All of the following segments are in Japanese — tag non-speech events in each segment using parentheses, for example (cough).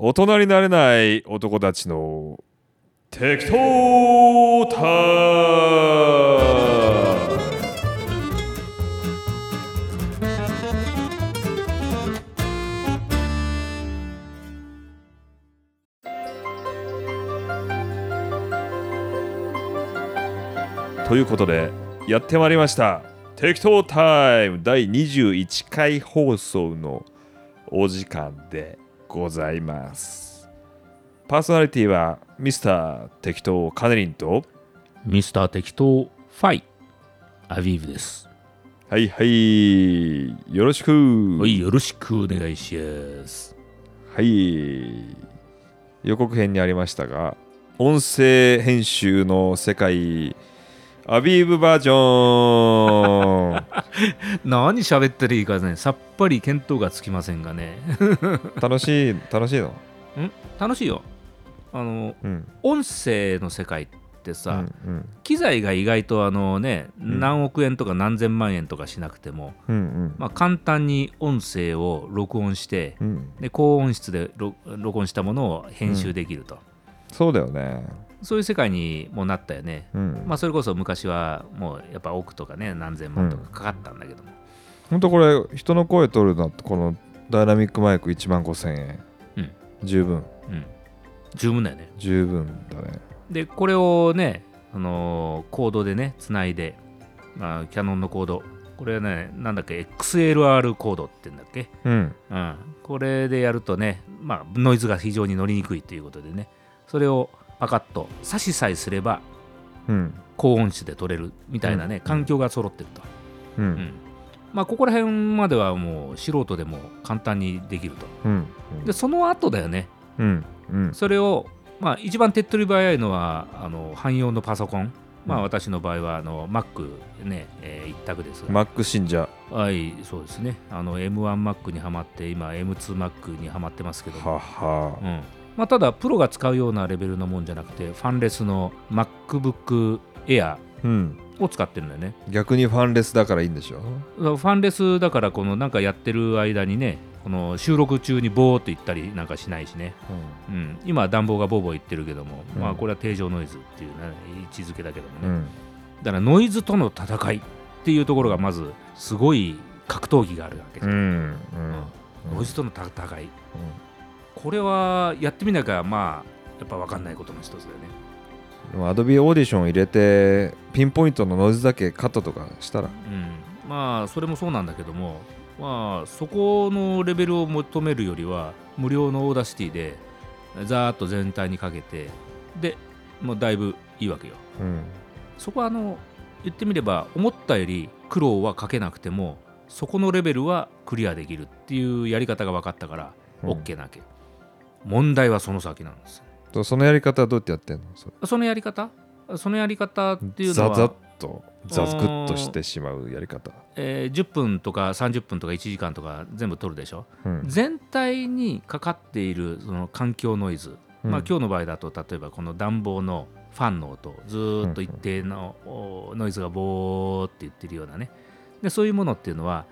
大人になれない男たちの適当タイム。ということでやってまいりました。適当タイム第21回放送のお時間でございます。パーソナリティはミスター適当カネリンとミスター適当ファイアビーブです。はいはい。よろしく。はい、よろしくお願いします。はい。予告編にありましたが音声編集の世界アビーブバージョン (laughs) 何喋ってるいいかね、さっぱり見当がつきませんがね。(laughs) 楽しい楽しいの？楽しいよ。あの、うん。音声の世界ってうさ、んうん。機材が意外とあのね、ん。何億円とか何千万円とかしなくても、うんうん。まあ、簡単に音声を録音して、うん。で高音質で録録音したものを編集できると、そうだよねそういう世界にもなったよね。うん。まあ、それこそ昔はもうやっぱ億とかね何千万とかかかったんだけども、ほん。とこれ人の声取るのこのダイナミックマイク1万5000円、うん。十分。うん、十分だよね。十分だね。でこれをね、あのーコードでねつないで、まあ、キャノンのコード。これはねなんだっけ XLR コードってんだっけ、うん。うん、これでやるとね、まあ、ノイズが非常に乗りにくいということでね。それをパカッと差しさえすればうん。高音質で撮れるみたいなね、うん。環境が揃ってると、ううん。んまあ、ここら辺まではもう素人でも簡単にできると。うん。でその後だよね。それを、まあ、一番手っ取り早いのはあの汎用のパソコン、まあ、うん。私の場合はあの Mac ね、えー一択ですが、マック信者。はいそうですね。あの M1Mac にはまって今 M2Mac にはまってますけども。はは。うんまあ、ただプロが使うようなレベルのもんじゃなくてファンレスの MacBook Air うん。を使ってるんだよね。逆にファンレスだからいいんでしょ？ファンレスだからこのなんかやってる間にねこの収録中にボーっと言ったりなんかしないしね、うん、今は暖房がボーボー言ってるけども、うん。まあこれは定常ノイズっていう、ね、位置づけだけどもね、うん。だからノイズとの戦いっていうところがまずすごい格闘技があるわけです、うん。うん。ノイズとの戦いこれはやってみなきゃまあやっぱ分かんないことの一つだよね。 Adobe Audition 入れてピンポイントのノイズだけカットとかしたら。うん、まあそれもそうなんだけどもまあそこのレベルを求めるよりは無料の Audacity でざーっと全体にかけてでもうだいぶいいわけよ。うん。そこはあの言ってみれば思ったより苦労はかけなくてもそこのレベルはクリアできるっていうやり方が分かったからうん。OK なわけ、問題はその先なんです。とそのやり方はどうやってやってんの？そのやり方？そのやり方っていうのはザザッとザクッとしてしまうやり方。えー10分とか30分とか1時間とか全部取るでしょ？うん。全体にかかっているその環境ノイズ、まあ、今日の場合だと例えばこの暖房のファンの音ずーっと一定のおノイズがボーって言ってるようなね。でそういうものっていうのは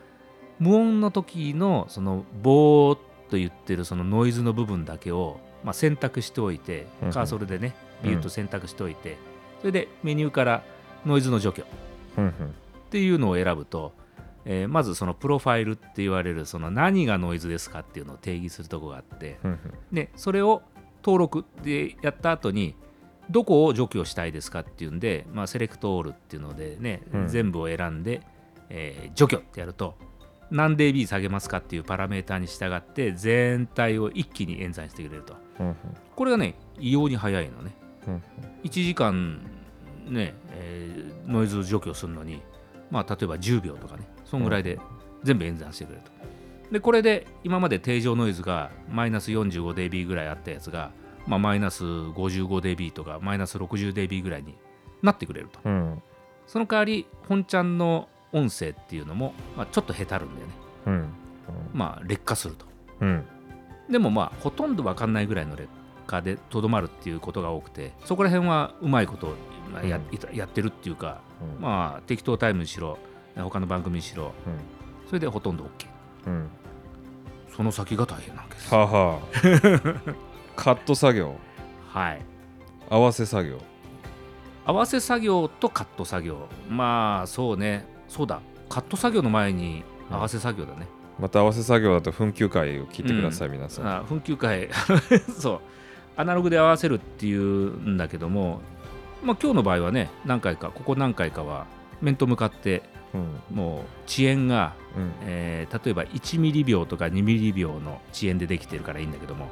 無音の時のそのボーっと言ってるそのノイズの部分だけを、まあ、選択しておいてうんカーソルでねうん。ビューッと選択しておいてそれでメニューからノイズの除去うんっていうのを選ぶと、えーまずそのプロファイルって言われるその何がノイズですかっていうのを定義するとこがあってうんでそれを登録ってやった後にどこを除去したいですかっていうんで、まあ、セレクトオールっていうのでね、うん。全部を選んで、えー除去ってやると何 dB 下げますかっていうパラメーターに従って全体を一気に演算してくれるとうんこれがね異様に早いのねうん1時間ね、えーノイズ除去するのに、まあ、例えば10秒とかねそんぐらいで全部演算してくれると。でこれで今まで定常ノイズがマイナス 45dB ぐらいあったやつが、まあ、マイナス 55dB とかマイナス 60dB ぐらいになってくれると。うんその代わり本ちゃんの音声っていうのも、まあ、ちょっとへたるんだよね。うん。まあ劣化すると。うん。でもまあほとんど分かんないぐらいの劣化でとどまるっていうことが多くてそこら辺はうまいことまあや,、やってるっていうかうん。まあ適当タイムにしろ他の番組にしろそれでほとんど OK うん。その先が大変なわけです。はあは。あ (laughs) カット作業。はい。合わせ作業。合わせ作業とカット作業。まあそうねそうだ。カット作業の前に合わせ作業だね、また合わせ作業だと紛糾会を聞いてください、皆さん。あ紛糾会。(laughs) そう。アナログで合わせるっていうんだけども、まあ、今日の場合はね何回かここ何回かは面と向かってうん。もう遅延が、うん。えー例えば1ミリ秒とか2ミリ秒の遅延でできてるからいいんだけども。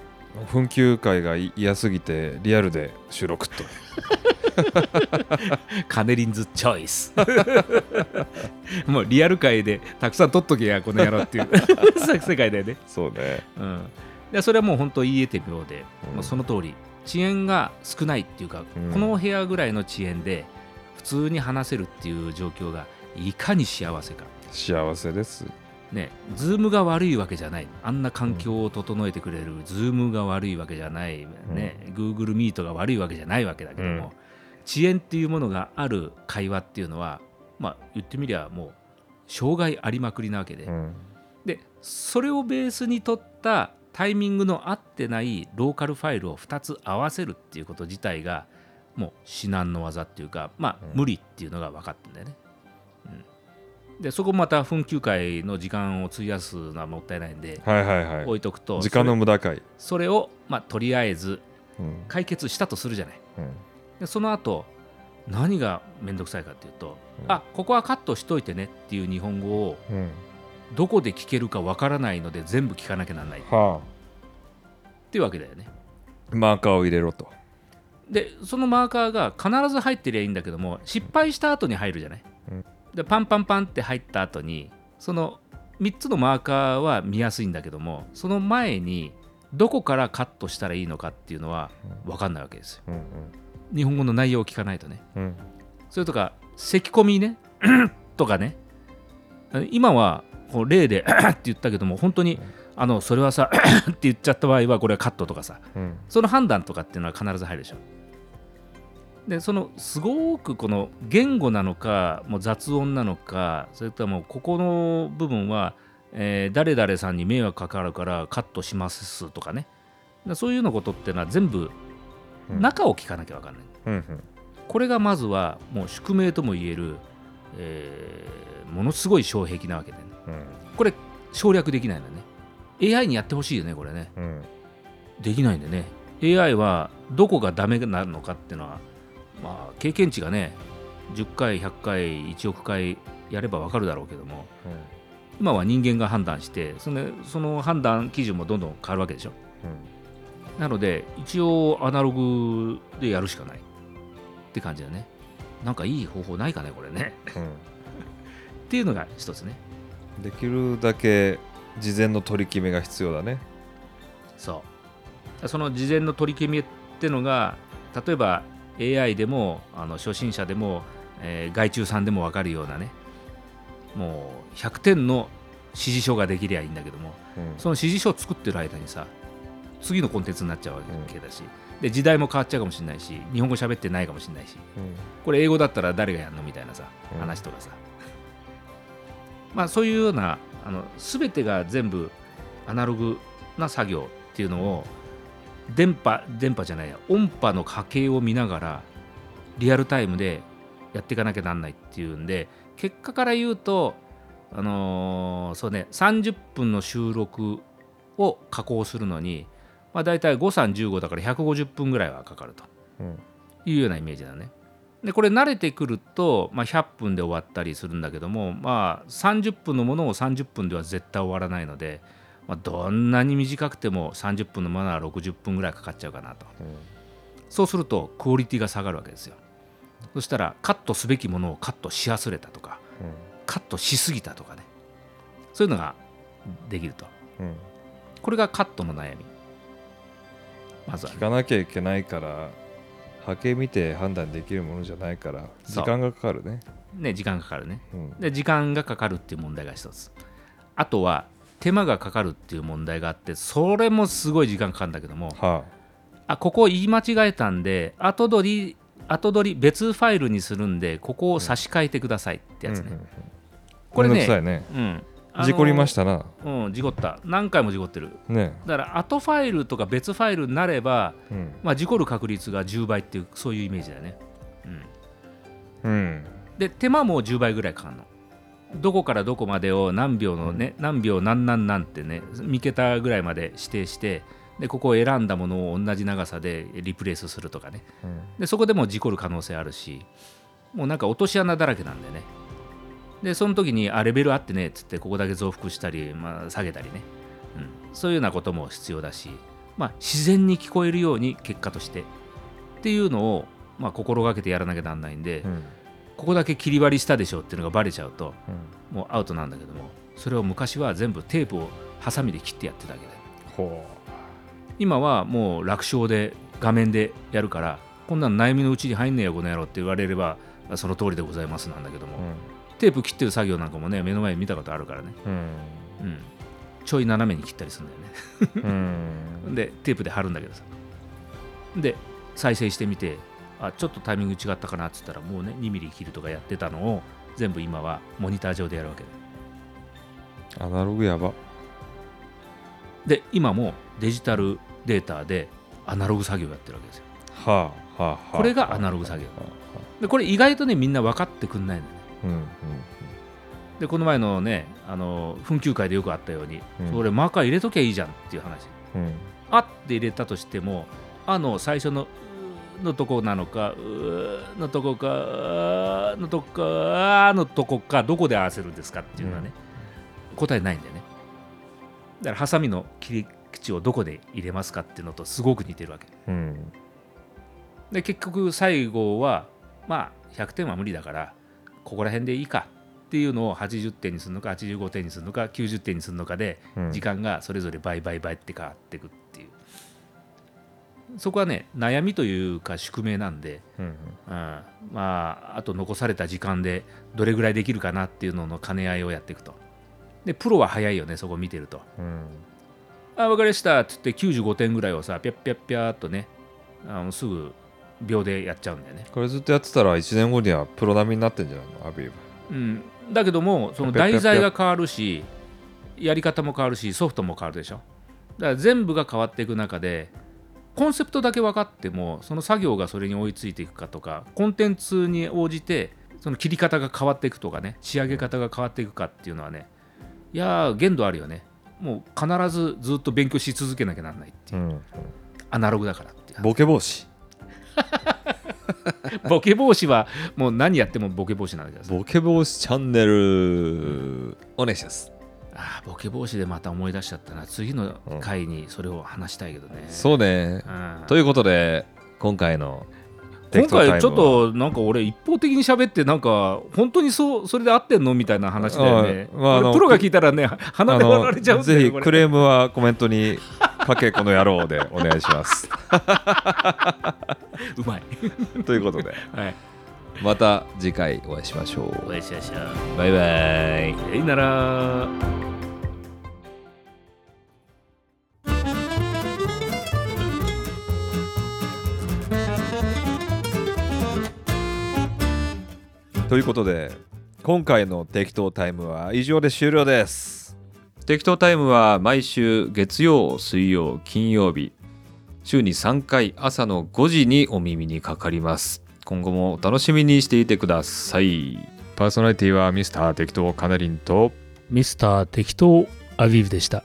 紛糾会が嫌すぎてリアルで収録と (laughs) (laughs) カネリンズチョイス。(laughs) もうリアル界でたくさん取っとけやこの野郎っていう。(laughs) 世界だよね、そうね。うん、でそれはもう本当言えて秒で、うん。まあ、その通り。遅延が少ないっていうか、うん。この部屋ぐらいの遅延で普通に話せるっていう状況がいかに幸せか。幸せです。ね、 Zoom が悪いわけじゃない。あんな環境を整えてくれる Zoom が悪いわけじゃない、ね Google Meet が悪いわけじゃないわけだけども、うん遅延っていうものがある会話っていうのはまあ言ってみりゃもう障害ありまくりなわけで、うん。でそれをベースに取ったタイミングの合ってないローカルファイルを2つ合わせるっていうこと自体がもう至難の技っていうかまあうん。無理っていうのが分かってんだよね。うん、でそこまた紛糾会の時間を費やすのはもったいないんではいはいはい。置いとくと時間の無駄会。それをまあとりあえずうん。解決したとするじゃない。うんでその後何がめんどくさいかっていうと、うん。あここはカットしといてねっていう日本語をうん。どこで聞けるかわからないので全部聞かなきゃならない。っはていうわけだよね。あマーカーを入れろと。でそのマーカーが必ず入ってりゃいいんだけども失敗した後に入るじゃない。うん。でパンパンパンって入った後にその3つのマーカーは見やすいんだけどもその前にどこからカットしたらいいのかっていうのは分かんないわけですよ。うん日本語の内容を聞かないとね。うん。うんそれとか咳込みね。(coughs) とかね。今はこう例で (coughs) って言ったけども本当にあのそれはさ (coughs) って言っちゃった場合はこれはカットとかさ。うん。その判断とかっていうのは必ず入るでしょ。でそのすごくこの言語なのかもう雑音なのかそれともここの部分は、えー誰々さんに迷惑かかるからカットしますとかね。でそういうようなことっていうのは全部うん中を聞かなきゃ分かんない。うんこれがまずはもう宿命とも言える、えーものすごい障壁なわけで、ね、うん。これ省略できないんだね AI にやってほしいよねこれね。うん。できないんでね。AI はどこがダメなのかっていうのはまあ経験値がね10回100回1億回やればわかるだろうけども今は人間が判断してそのその判断基準もどんどん変わるわけでしょなので一応アナログでやるしかない。って感じだね。なんかいい方法ないかねこれね。うん。っていうのが一つね。うんできるだけ事前の取り決めが必要だね。そう。その事前の取り決めってのが例えば AI でもあの初心者でも、えー外注さんでも分かるようなね。もう100点の指示書ができりゃいいんだけども。うん。その指示書を作ってる間にさ次のコンテンツになっちゃうわけだし、で時代も変わっちゃうかもしれないし日本語喋ってないかもしれないし。これ英語だったら誰がやるのみたいなさうん。話とかさ、まあそういうようなあの全てが全部アナログな作業っていうのを電波電波じゃないや音波の波形を見ながらリアルタイムでやっていかなきゃなんないっていうんで結果から言うとあのーそうね30分の収録を加工するのに、まあ、大体5315だから150分ぐらいはかかると。うん。いうようなイメージだね。でこれ慣れてくると、まあ、100分で終わったりするんだけども、まあ、30分のものを30分では絶対終わらないので、まあ、どんなに短くても30分のものは60分ぐらいかかっちゃうかなと。そうするとクオリティが下がるわけですよ。そしたらカットすべきものをカットし忘れたとかカットしすぎたとかね。そういうのができると。うんうん。これがカットの悩みまずは。ね聞かなきゃいけないから波形見て判断できるものじゃないから時間がかかるね。ね時間がかかるね。うん。で時間がかかるっていう問題が一つ。あとは手間がかかるっていう問題があってそれもすごい時間かかるんだけどもはあ。ここ言い間違えたんで後取り後取り別ファイルにするんでここを差し替えてくださいってあやつね、うんうんうん。これねね。うん事故りましたな。うん事故った。何回も事故ってる。ね。だから後ファイルとか別ファイルになれば、うん。まあ、事故る確率が10倍っていうそういうイメージだよね、うん、うん。で手間も10倍ぐらいかかるの。どこからどこまでを何秒のね、何秒何何何ってね3桁ぐらいまで指定してでここを選んだものを同じ長さでリプレイスするとかね。うん。でそこでも事故る可能性あるしもうなんか落とし穴だらけなんでねでその時にあレベルあってねっつってここだけ増幅したり、まあ、下げたりね、うん、そういうようなことも必要だし、まあ、自然に聞こえるように結果として。っていうのを、まあ、心がけてやらなきゃなんないんで、うん。ここだけ切り割りしたでしょっていうのがバレちゃうとうん。もうアウトなんだけどもそれを昔は全部テープをハサミで切ってやってたわけだよ。ほ今はもう楽勝で画面でやるからこんなの悩みのうちに入んねえよこの野郎って言われればその通りでございますなんだけども、ううんテープ切ってる作業なんかもね目の前に見たことあるからね、うん。うん、ちょい斜めに切ったりするんだよね。うん。(laughs) でテープで貼るんだけどさ。で再生してみてあちょっとタイミング違ったかなっつったらもうね2ミリ切るとかやってたのを全部今はモニター上でやるわけだ。アナログやば。で今もデジタルデータでアナログ作業やってるわけですよ。はあはあはあ。これがアナログ作業。はあはでこれ意外とねみんな分かってくんないのよねあうんでこの前のねあの紛糾会でよくあったように、うん。それマーカー入れときゃいいじゃんっていう話。うん。うんあって入れたとしてもあの最初ののとこなのかうーのとこかのとこかのとこかどこで合わせるんですかっていうのはね、答えないんだよね。だからハサミの切り口をどこで入れますかっていうのとすごく似てるわけ。うん。で結局最後はまあ100点は無理だからここら辺でいいかっていうのを80点にするのか85点にするのか90点にするのかでうん。時間がそれぞれ倍倍倍って変わっていくっていう。そこはね悩みというか宿命なんで、うんうん、まああと残された時間でどれぐらいできるかなっていうのの兼ね合いをやっていくと。でプロは早いよねそこ見てると。うん。あ分かりました。っつって95点ぐらいをさピャッピャッピャーっとねあのすぐ秒でやっちゃうんだよね、これずっとやってたら1年後にはプロ並みになってんじゃないの？アビーうん、だけどもその題材が変わるしやり方も変わるしソフトも変わるでしょ。だから全部が変わっていく中でコンセプトだけ分かってもその作業がそれに追いついていくかとかコンテンツに応じてその切り方が変わっていくとかね仕上げ方が変わっていくかっていうのはねいやー限度あるよね。もう必ずずっと勉強し続けなきゃなんないっていう。うん。アナログだからってボケ防止 (laughs) ボケ防止はもう何やってもボケ防止なんだけどさボケ防止チャンネルお願いします。あーボケ防止でまた思い出しちゃったな。次の回にそれを話したいけどね、そうね。うん。ということで今回の今回ちょっとなんか俺一方的に喋ってなんか本当にそうそれで合ってんのみたいな話だよね、はいまあプロが聞いたらね鼻で割られちゃうんだよぜひクレームはコメントにかけこの野郎でお願いします。(laughs) うまい。ということではい。また次回お会いしましょう。おやしやしゃバイバイ。いいなら。ということで今回の適当タイムは以上で終了です適当タイムは毎週月曜水曜金曜日。週に3回朝の5時にお耳にかかります。今後もお楽しみにしていてください。パーソナリティはミスター適当カネリンと。ミスター適当アビーブでした。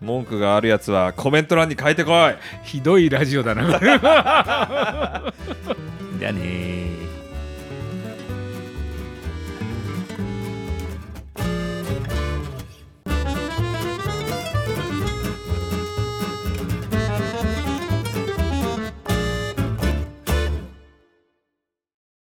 文句があるやつはコメント欄に書いてこい。(laughs) ひどいラジオだな。(laughs) (laughs) じゃあねー